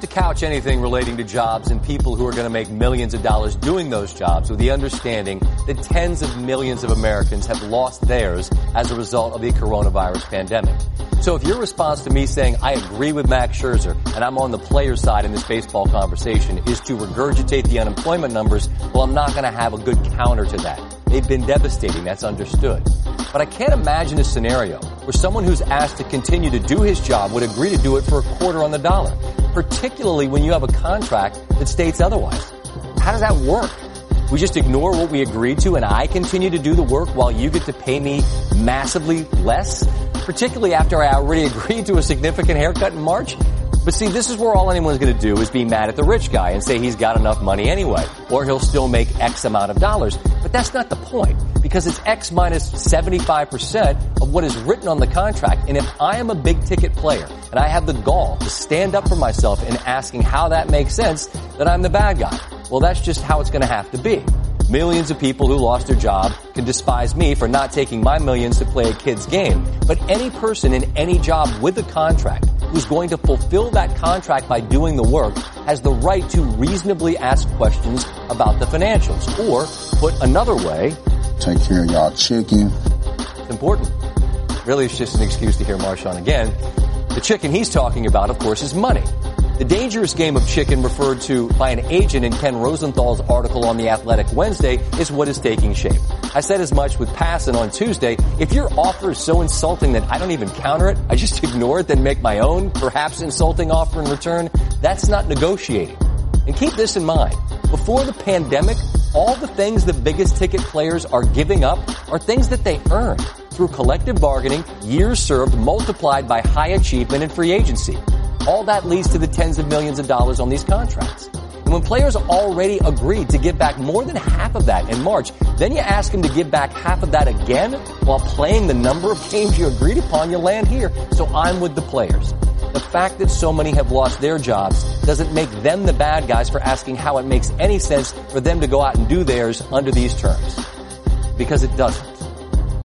to couch anything relating to jobs and people who are going to make millions of dollars doing those jobs with the understanding that tens of millions of Americans have lost theirs as a result of the coronavirus pandemic. So if your response to me saying I agree with Max Scherzer and I'm on the player side in this baseball conversation is to regurgitate the unemployment numbers, well, I'm not going to have a good counter to that. They've been devastating. That's understood. But I can't imagine a scenario where someone who's asked to continue to do his job would agree to do it for a quarter on the dollar, particularly when you have a contract that states otherwise. How does that work? We just ignore what we agreed to and I continue to do the work while you get to pay me massively less, particularly after I already agreed to a significant haircut in March. But see, this is where all anyone's going to do is be mad at the rich guy and say he's got enough money anyway, or he'll still make X amount of dollars. But that's not the point because it's X minus 75% of what is written on the contract. And if I am a big ticket player and I have the gall to stand up for myself in asking how that makes sense, then I'm the bad guy. Well, that's just how it's going to have to be. Millions of people who lost their job can despise me for not taking my millions to play a kid's game. But any person in any job with a contract who's going to fulfill that contract by doing the work has the right to reasonably ask questions about the financials. Or, put another way, take care of y'all chicken. It's important. Really, it's just an excuse to hear Marshawn again. The chicken he's talking about, of course, is money. The dangerous game of chicken referred to by an agent in Ken Rosenthal's article on The Athletic Wednesday is what is taking shape. I said as much with Passan on Tuesday. If your offer is so insulting that I don't even counter it, I just ignore it, then make my own, perhaps insulting offer in return, that's not negotiating. And keep this in mind. Before the pandemic, all the things the biggest ticket players are giving up are things that they earn through collective bargaining, years served multiplied by high achievement and free agency. All that leads to the tens of millions of dollars on these contracts. And when players already agreed to give back more than half of that in March, then you ask them to give back half of that again while playing the number of games you agreed upon, you land here. So I'm with the players. The fact that so many have lost their jobs doesn't make them the bad guys for asking how it makes any sense for them to go out and do theirs under these terms. Because it doesn't.